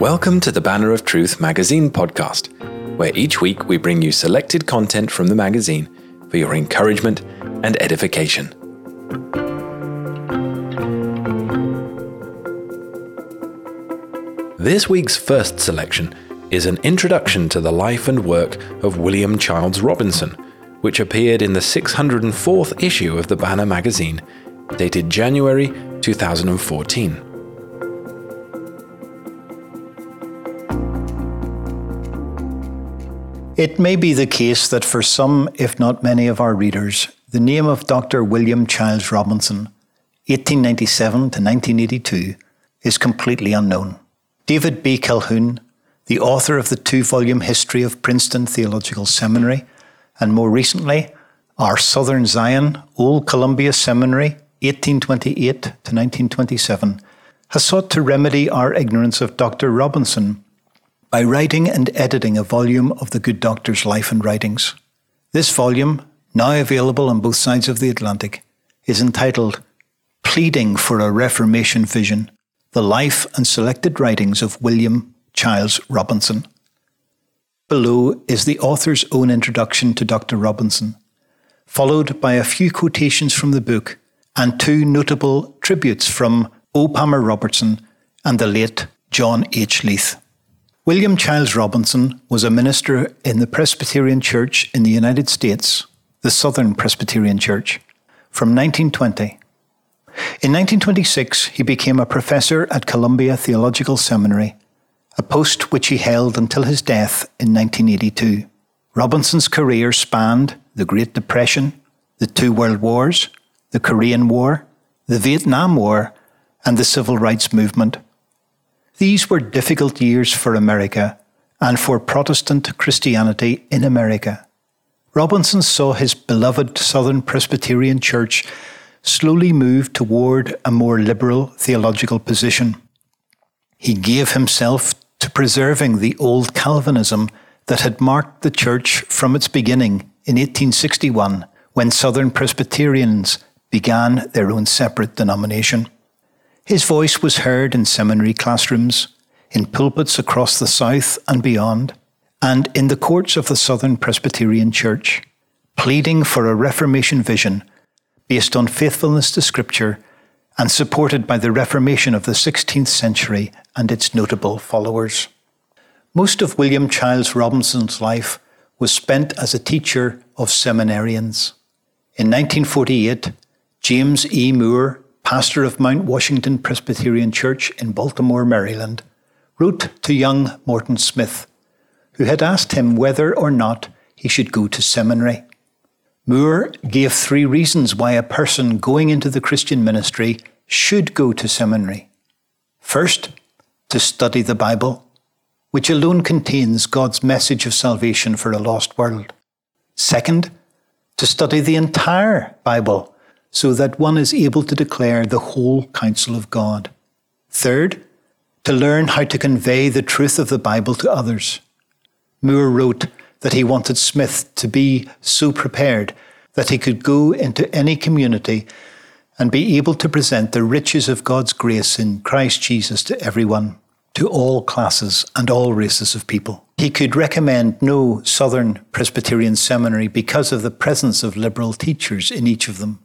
Welcome to the Banner of Truth magazine podcast, where each week we bring you selected content from the magazine for your encouragement and edification. This week's first selection is an introduction to the life and work of William Childs Robinson, which appeared in the 604th issue of the Banner magazine, dated January 2014. It may be the case that for some, if not many of our readers, the name of Dr. William Childs Robinson, 1897 to 1982, is completely unknown. David B. Calhoun, the author of the two volume history of Princeton Theological Seminary, and more recently, our Southern Zion, Old Columbia Seminary, 1828 to 1927, has sought to remedy our ignorance of Dr. Robinson by writing and editing a volume of the good doctor's life and writings. This volume, now available on both sides of the Atlantic, is entitled Pleading for a Reformation Vision The Life and Selected Writings of William Childs Robinson. Below is the author's own introduction to Dr. Robinson, followed by a few quotations from the book and two notable tributes from O. Palmer Robertson and the late John H. Leith. William Childs Robinson was a minister in the Presbyterian Church in the United States, the Southern Presbyterian Church, from 1920. In 1926, he became a professor at Columbia Theological Seminary, a post which he held until his death in 1982. Robinson's career spanned the Great Depression, the two World Wars, the Korean War, the Vietnam War, and the Civil Rights Movement. These were difficult years for America and for Protestant Christianity in America. Robinson saw his beloved Southern Presbyterian Church slowly move toward a more liberal theological position. He gave himself to preserving the old Calvinism that had marked the church from its beginning in 1861 when Southern Presbyterians began their own separate denomination. His voice was heard in seminary classrooms, in pulpits across the South and beyond, and in the courts of the Southern Presbyterian Church, pleading for a Reformation vision based on faithfulness to Scripture and supported by the Reformation of the 16th century and its notable followers. Most of William Childs Robinson's life was spent as a teacher of seminarians. In 1948, James E. Moore pastor of Mount Washington Presbyterian Church in Baltimore, Maryland, wrote to young Morton Smith, who had asked him whether or not he should go to seminary. Moore gave three reasons why a person going into the Christian ministry should go to seminary. First, to study the Bible, which alone contains God's message of salvation for a lost world. Second, to study the entire Bible so that one is able to declare the whole counsel of God. Third, to learn how to convey the truth of the Bible to others. Moore wrote that he wanted Smith to be so prepared that he could go into any community and be able to present the riches of God's grace in Christ Jesus to everyone, to all classes and all races of people. He could recommend no Southern Presbyterian seminary because of the presence of liberal teachers in each of them.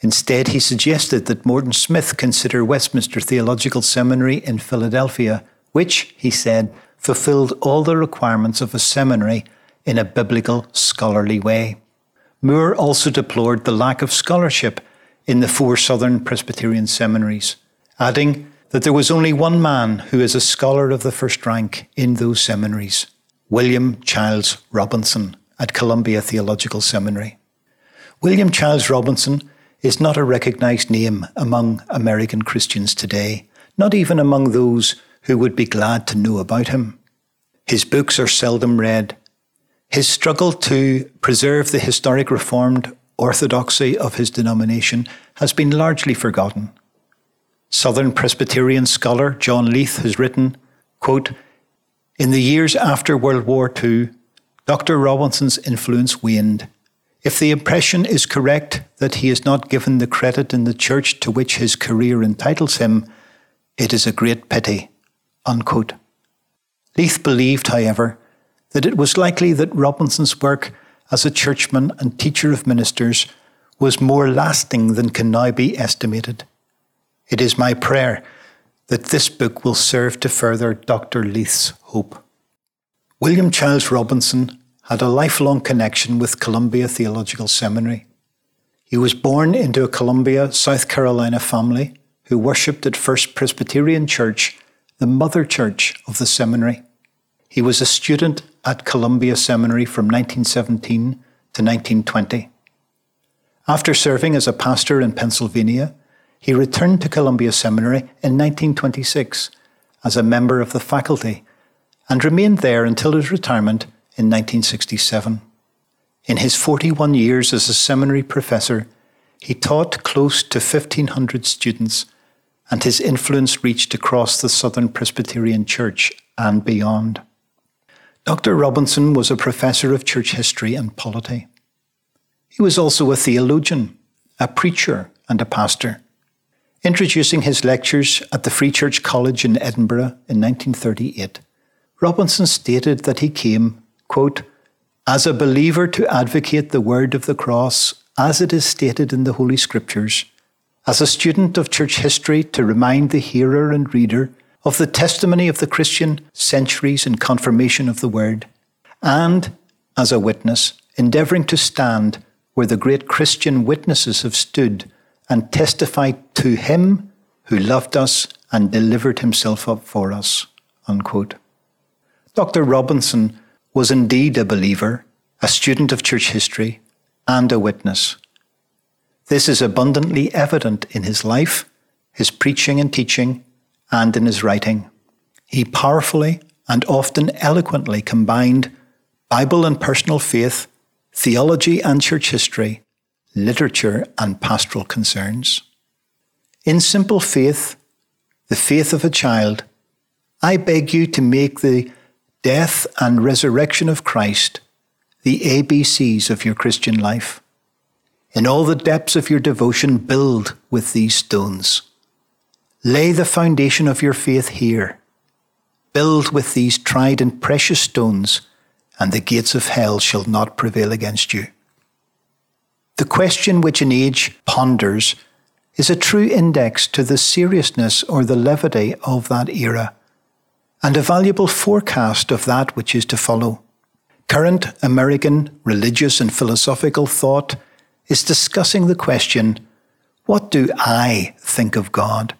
Instead, he suggested that Morton Smith consider Westminster Theological Seminary in Philadelphia, which, he said, fulfilled all the requirements of a seminary in a biblical, scholarly way. Moore also deplored the lack of scholarship in the four Southern Presbyterian seminaries, adding that there was only one man who is a scholar of the first rank in those seminaries William Childs Robinson at Columbia Theological Seminary. William Childs Robinson is not a recognized name among American Christians today, not even among those who would be glad to know about him. His books are seldom read. His struggle to preserve the historic Reformed orthodoxy of his denomination has been largely forgotten. Southern Presbyterian scholar John Leith has written, quote, In the years after World War II, Dr. Robinson's influence waned if the impression is correct that he is not given the credit in the church to which his career entitles him, it is a great pity. Unquote. Leith believed, however, that it was likely that Robinson's work as a churchman and teacher of ministers was more lasting than can now be estimated. It is my prayer that this book will serve to further Dr. Leith's hope. William Childs Robinson had a lifelong connection with Columbia Theological Seminary. He was born into a Columbia, South Carolina family who worshipped at First Presbyterian Church, the mother church of the seminary. He was a student at Columbia Seminary from 1917 to 1920. After serving as a pastor in Pennsylvania, he returned to Columbia Seminary in 1926 as a member of the faculty and remained there until his retirement in 1967. In his 41 years as a seminary professor, he taught close to 1,500 students, and his influence reached across the Southern Presbyterian Church and beyond. Dr. Robinson was a professor of church history and polity. He was also a theologian, a preacher, and a pastor. Introducing his lectures at the Free Church College in Edinburgh in 1938, Robinson stated that he came, quote, as a believer to advocate the word of the cross as it is stated in the Holy Scriptures, as a student of church history to remind the hearer and reader of the testimony of the Christian centuries in confirmation of the word, and as a witness, endeavouring to stand where the great Christian witnesses have stood and testified to him who loved us and delivered himself up for us. Unquote. Dr. Robinson was indeed a believer, a student of church history, and a witness. This is abundantly evident in his life, his preaching and teaching, and in his writing. He powerfully and often eloquently combined Bible and personal faith theology and church history, literature and pastoral concerns. In simple faith, the faith of a child, I beg you to make the death and resurrection of Christ the ABCs of your Christian life. In all the depths of your devotion, build with these stones. Lay the foundation of your faith here. Build with these tried and precious stones and the gates of hell shall not prevail against you. The question which an age ponders is a true index to the seriousness or the levity of that era, and a valuable forecast of that which is to follow. Current American religious and philosophical thought is discussing the question what do I think of God?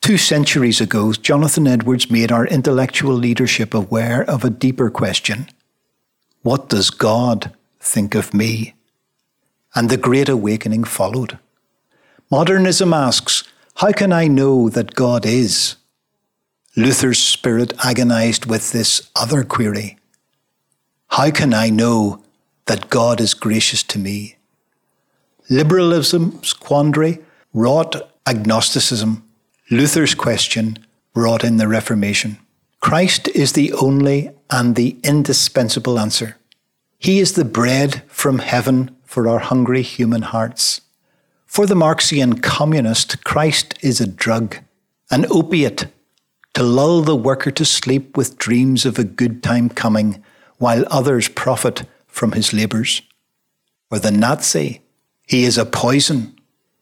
Two centuries ago, Jonathan Edwards made our intellectual leadership aware of a deeper question What does God think of me? And the Great Awakening followed. Modernism asks, How can I know that God is? Luther's spirit agonized with this other query How can I know that God is gracious to me? Liberalism's quandary wrought agnosticism Luther's question brought in the Reformation. Christ is the only and the indispensable answer. He is the bread from heaven for our hungry human hearts. For the Marxian communist, Christ is a drug, an opiate, to lull the worker to sleep with dreams of a good time coming while others profit from his labours. Or the Nazi, he is a poison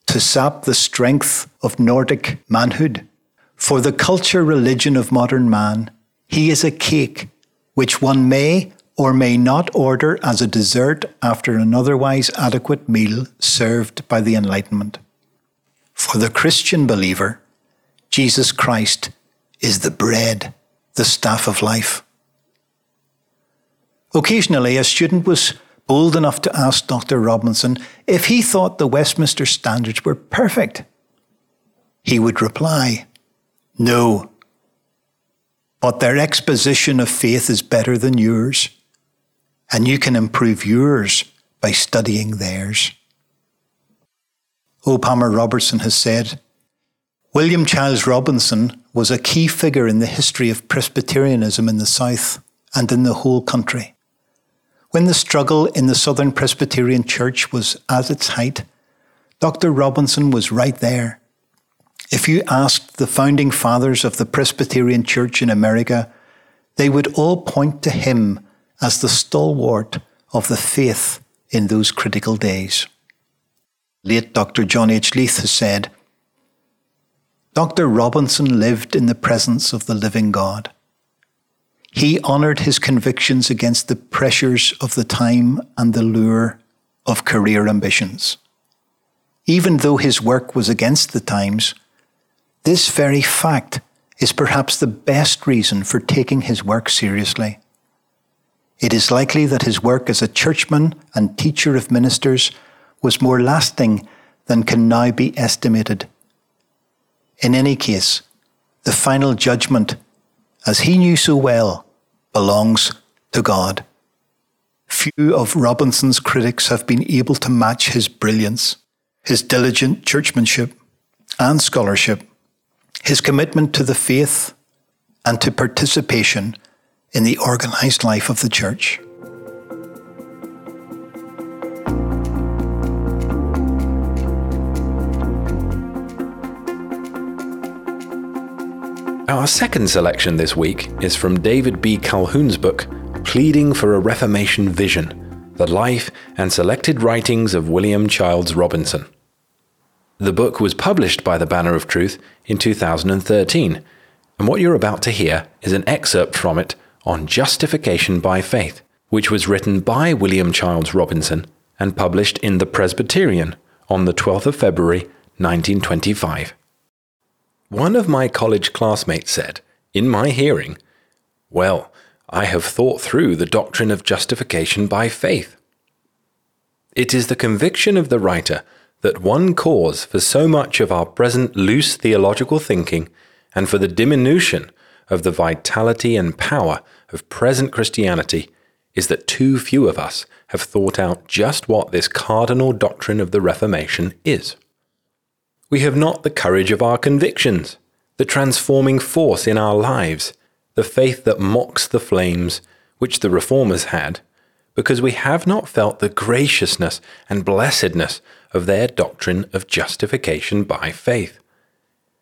to sap the strength of Nordic manhood. For the culture religion of modern man, he is a cake which one may or may not order as a dessert after an otherwise adequate meal served by the Enlightenment. For the Christian believer, Jesus Christ is the bread, the staff of life. Occasionally, a student was bold enough to ask Dr. Robinson if he thought the Westminster standards were perfect. He would reply, No. But their exposition of faith is better than yours, and you can improve yours by studying theirs. O. Palmer Robertson has said, William Childs Robinson was a key figure in the history of Presbyterianism in the South and in the whole country. When the struggle in the Southern Presbyterian Church was at its height, Dr. Robinson was right there. If you asked the founding fathers of the Presbyterian Church in America, they would all point to him as the stalwart of the faith in those critical days. Late Dr. John H. Leith has said, Dr. Robinson lived in the presence of the living God. He honoured his convictions against the pressures of the time and the lure of career ambitions. Even though his work was against the times, this very fact is perhaps the best reason for taking his work seriously. It is likely that his work as a churchman and teacher of ministers was more lasting than can now be estimated. In any case, the final judgment, as he knew so well, belongs to God. Few of Robinson's critics have been able to match his brilliance, his diligent churchmanship and scholarship, his commitment to the faith and to participation in the organised life of the church. Our second selection this week is from David B. Calhoun's book, Pleading for a Reformation Vision The Life and Selected Writings of William Childs Robinson. The book was published by the Banner of Truth in 2013, and what you're about to hear is an excerpt from it on justification by faith, which was written by William Childs Robinson and published in The Presbyterian on the 12th of February 1925. One of my college classmates said, in my hearing, Well, I have thought through the doctrine of justification by faith. It is the conviction of the writer that one cause for so much of our present loose theological thinking and for the diminution of the vitality and power of present Christianity is that too few of us have thought out just what this cardinal doctrine of the Reformation is. We have not the courage of our convictions, the transforming force in our lives, the faith that mocks the flames, which the Reformers had, because we have not felt the graciousness and blessedness of their doctrine of justification by faith.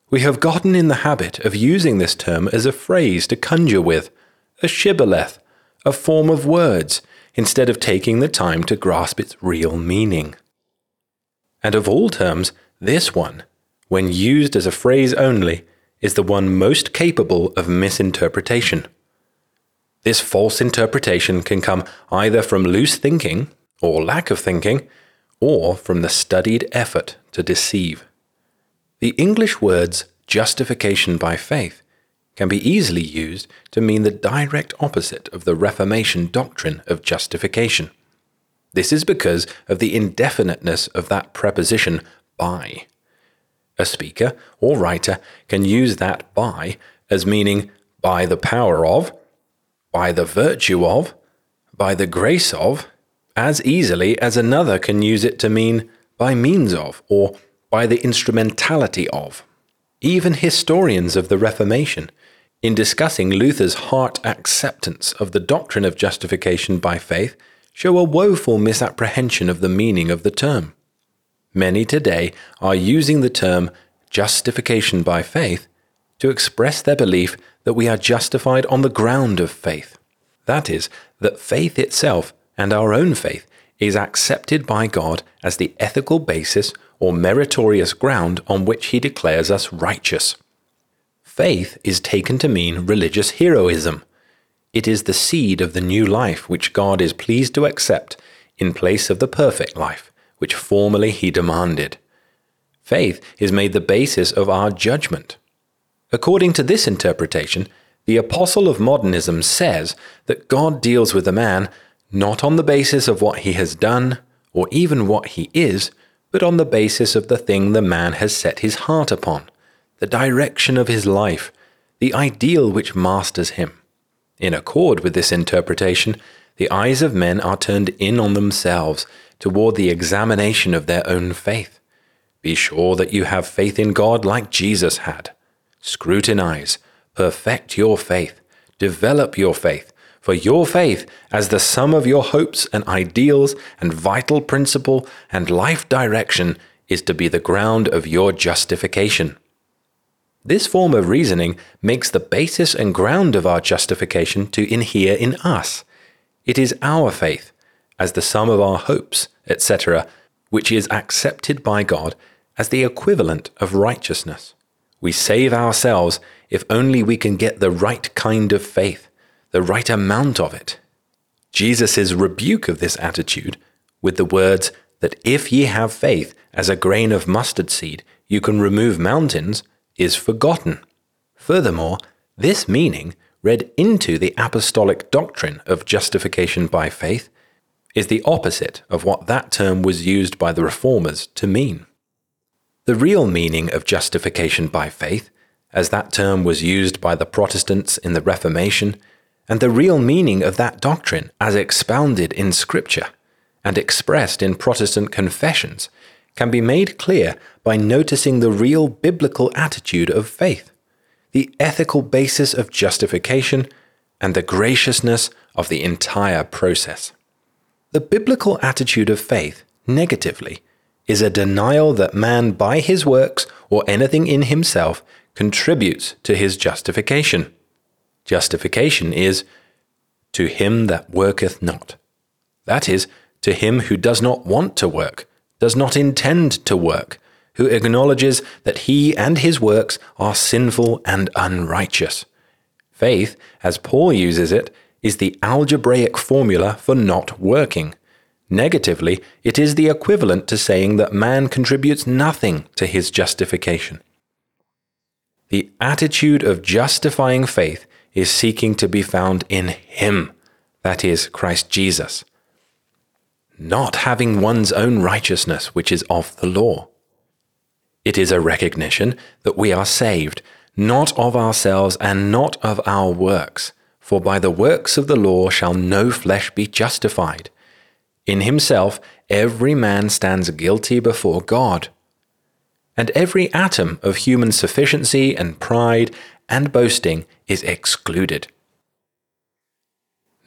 We have gotten in the habit of using this term as a phrase to conjure with, a shibboleth, a form of words, instead of taking the time to grasp its real meaning. And of all terms, this one, when used as a phrase only, is the one most capable of misinterpretation. This false interpretation can come either from loose thinking, or lack of thinking, or from the studied effort to deceive. The English words justification by faith can be easily used to mean the direct opposite of the Reformation doctrine of justification. This is because of the indefiniteness of that preposition by. A speaker or writer can use that by as meaning by the power of, by the virtue of, by the grace of, as easily as another can use it to mean by means of or by the instrumentality of. Even historians of the Reformation, in discussing Luther's heart acceptance of the doctrine of justification by faith, show a woeful misapprehension of the meaning of the term. Many today are using the term justification by faith to express their belief that we are justified on the ground of faith. That is, that faith itself and our own faith is accepted by God as the ethical basis or meritorious ground on which He declares us righteous. Faith is taken to mean religious heroism. It is the seed of the new life which God is pleased to accept in place of the perfect life which formerly he demanded. Faith is made the basis of our judgment. According to this interpretation, the apostle of modernism says that God deals with a man not on the basis of what he has done or even what he is, but on the basis of the thing the man has set his heart upon, the direction of his life, the ideal which masters him. In accord with this interpretation, the eyes of men are turned in on themselves toward the examination of their own faith. Be sure that you have faith in God like Jesus had. Scrutinize, perfect your faith, develop your faith, for your faith, as the sum of your hopes and ideals and vital principle and life direction, is to be the ground of your justification. This form of reasoning makes the basis and ground of our justification to inhere in us. It is our faith, as the sum of our hopes, etc., which is accepted by God as the equivalent of righteousness. We save ourselves if only we can get the right kind of faith, the right amount of it. Jesus' rebuke of this attitude, with the words that if ye have faith as a grain of mustard seed, you can remove mountains, is forgotten. Furthermore, this meaning, read into the apostolic doctrine of justification by faith, is the opposite of what that term was used by the reformers to mean. The real meaning of justification by faith, as that term was used by the Protestants in the Reformation, and the real meaning of that doctrine as expounded in Scripture and expressed in Protestant confessions, can be made clear by noticing the real biblical attitude of faith, the ethical basis of justification, and the graciousness of the entire process. The biblical attitude of faith, negatively, is a denial that man by his works or anything in himself contributes to his justification. Justification is to him that worketh not. That is, to him who does not want to work, does not intend to work, who acknowledges that he and his works are sinful and unrighteous. Faith, as Paul uses it, is the algebraic formula for not working. Negatively, it is the equivalent to saying that man contributes nothing to his justification. The attitude of justifying faith is seeking to be found in Him, that is, Christ Jesus, not having one's own righteousness, which is of the law. It is a recognition that we are saved, not of ourselves and not of our works for by the works of the law shall no flesh be justified. In himself every man stands guilty before God. And every atom of human sufficiency and pride and boasting is excluded.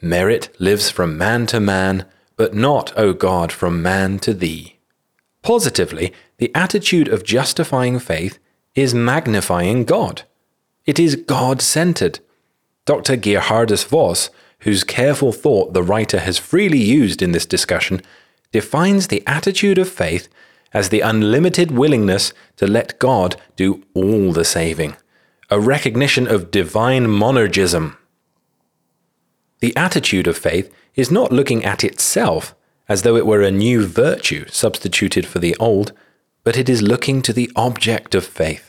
Merit lives from man to man, but not, O God, from man to thee. Positively, the attitude of justifying faith is magnifying God. It is God centered. Dr. Gerhardus Vos, whose careful thought the writer has freely used in this discussion, defines the attitude of faith as the unlimited willingness to let God do all the saving, a recognition of divine monergism. The attitude of faith is not looking at itself as though it were a new virtue substituted for the old, but it is looking to the object of faith.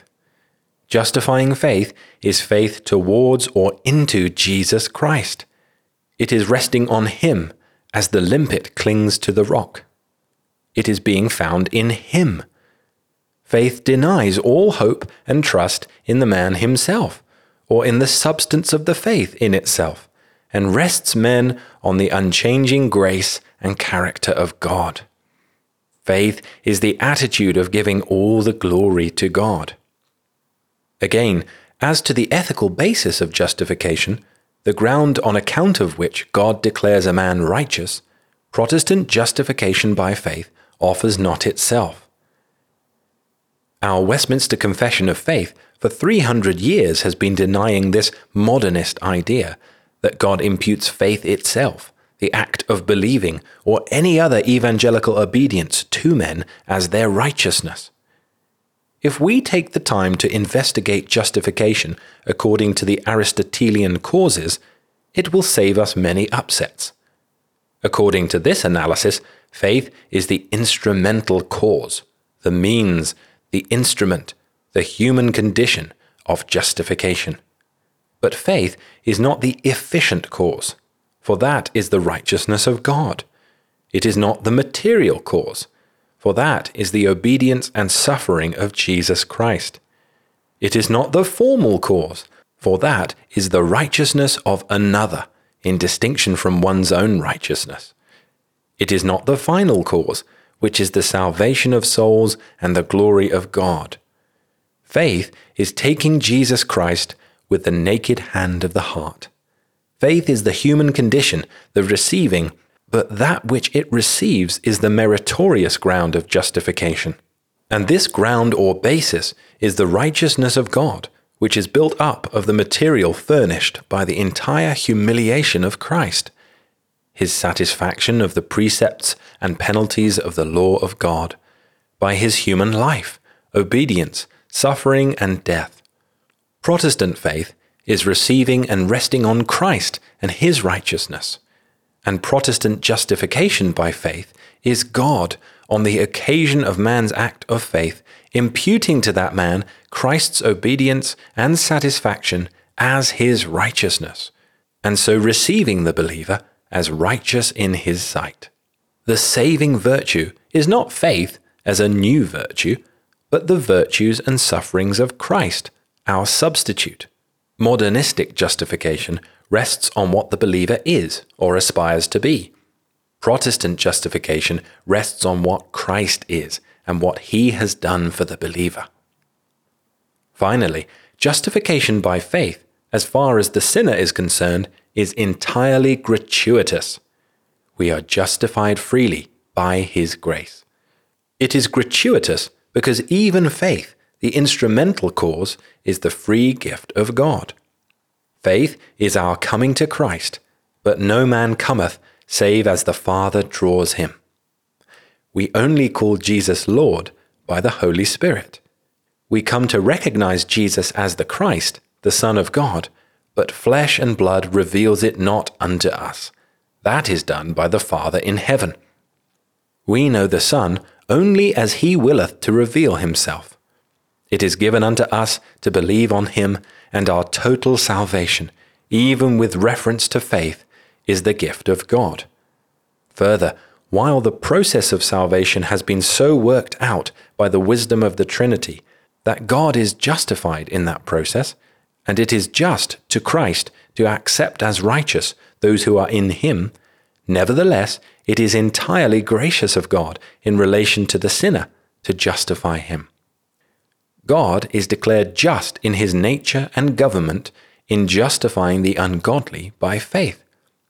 Justifying faith is faith towards or into Jesus Christ. It is resting on Him as the limpet clings to the rock. It is being found in Him. Faith denies all hope and trust in the man himself, or in the substance of the faith in itself, and rests men on the unchanging grace and character of God. Faith is the attitude of giving all the glory to God. Again, as to the ethical basis of justification, the ground on account of which God declares a man righteous, Protestant justification by faith offers not itself. Our Westminster Confession of Faith for 300 years has been denying this modernist idea that God imputes faith itself, the act of believing, or any other evangelical obedience to men as their righteousness. If we take the time to investigate justification according to the Aristotelian causes, it will save us many upsets. According to this analysis, faith is the instrumental cause, the means, the instrument, the human condition of justification. But faith is not the efficient cause, for that is the righteousness of God. It is not the material cause for that is the obedience and suffering of Jesus Christ. It is not the formal cause, for that is the righteousness of another, in distinction from one's own righteousness. It is not the final cause, which is the salvation of souls and the glory of God. Faith is taking Jesus Christ with the naked hand of the heart. Faith is the human condition, the receiving but that which it receives is the meritorious ground of justification. And this ground or basis is the righteousness of God, which is built up of the material furnished by the entire humiliation of Christ, his satisfaction of the precepts and penalties of the law of God, by his human life, obedience, suffering, and death. Protestant faith is receiving and resting on Christ and his righteousness. And Protestant justification by faith is God, on the occasion of man's act of faith, imputing to that man Christ's obedience and satisfaction as his righteousness, and so receiving the believer as righteous in his sight. The saving virtue is not faith as a new virtue, but the virtues and sufferings of Christ, our substitute. Modernistic justification rests on what the believer is or aspires to be. Protestant justification rests on what Christ is and what he has done for the believer. Finally, justification by faith, as far as the sinner is concerned, is entirely gratuitous. We are justified freely by his grace. It is gratuitous because even faith, the instrumental cause, is the free gift of God. Faith is our coming to Christ, but no man cometh save as the Father draws him. We only call Jesus Lord by the Holy Spirit. We come to recognize Jesus as the Christ, the Son of God, but flesh and blood reveals it not unto us. That is done by the Father in heaven. We know the Son only as he willeth to reveal himself. It is given unto us to believe on him, and our total salvation, even with reference to faith, is the gift of God. Further, while the process of salvation has been so worked out by the wisdom of the Trinity that God is justified in that process, and it is just to Christ to accept as righteous those who are in him, nevertheless, it is entirely gracious of God in relation to the sinner to justify him. God is declared just in his nature and government in justifying the ungodly by faith.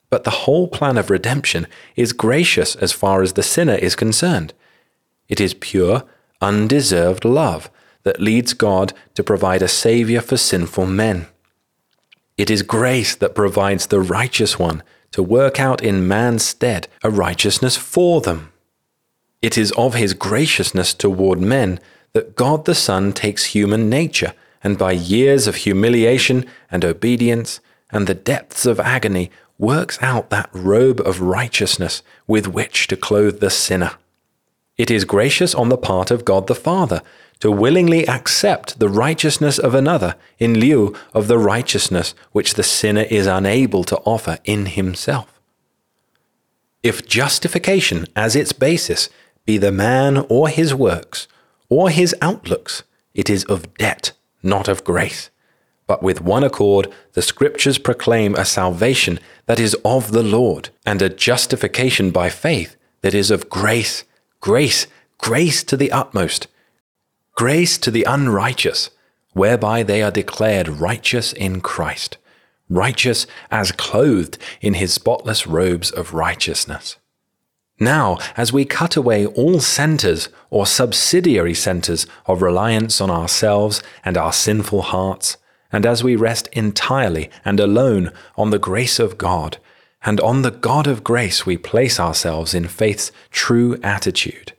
But the whole plan of redemption is gracious as far as the sinner is concerned. It is pure, undeserved love that leads God to provide a Saviour for sinful men. It is grace that provides the righteous one to work out in man's stead a righteousness for them. It is of his graciousness toward men that God the Son takes human nature, and by years of humiliation and obedience and the depths of agony works out that robe of righteousness with which to clothe the sinner. It is gracious on the part of God the Father to willingly accept the righteousness of another in lieu of the righteousness which the sinner is unable to offer in himself. If justification as its basis be the man or his works, or his outlooks, it is of debt, not of grace. But with one accord, the Scriptures proclaim a salvation that is of the Lord, and a justification by faith that is of grace, grace, grace to the utmost grace to the unrighteous, whereby they are declared righteous in Christ, righteous as clothed in his spotless robes of righteousness. Now, as we cut away all centers or subsidiary centers of reliance on ourselves and our sinful hearts, and as we rest entirely and alone on the grace of God, and on the God of grace we place ourselves in faith's true attitude,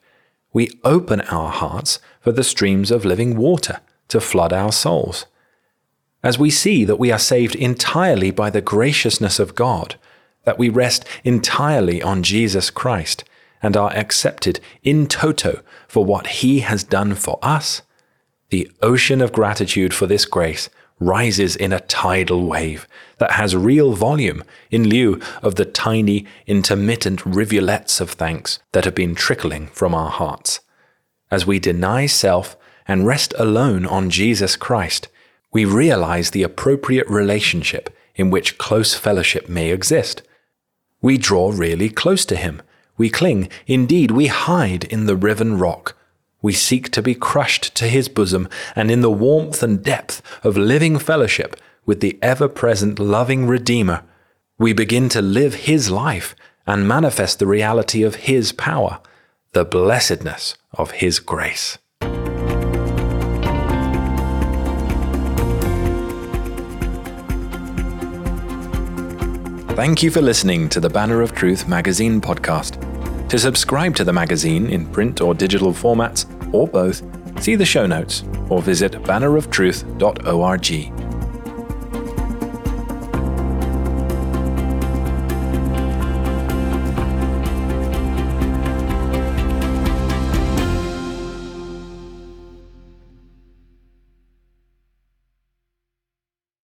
we open our hearts for the streams of living water to flood our souls. As we see that we are saved entirely by the graciousness of God, that we rest entirely on Jesus Christ and are accepted in toto for what He has done for us, the ocean of gratitude for this grace rises in a tidal wave that has real volume in lieu of the tiny, intermittent rivulets of thanks that have been trickling from our hearts. As we deny self and rest alone on Jesus Christ, we realize the appropriate relationship in which close fellowship may exist. We draw really close to Him. We cling, indeed, we hide in the riven rock. We seek to be crushed to His bosom, and in the warmth and depth of living fellowship with the ever present loving Redeemer, we begin to live His life and manifest the reality of His power the blessedness of His grace. Thank you for listening to the Banner of Truth magazine podcast. To subscribe to the magazine in print or digital formats, or both, see the show notes or visit banneroftruth.org.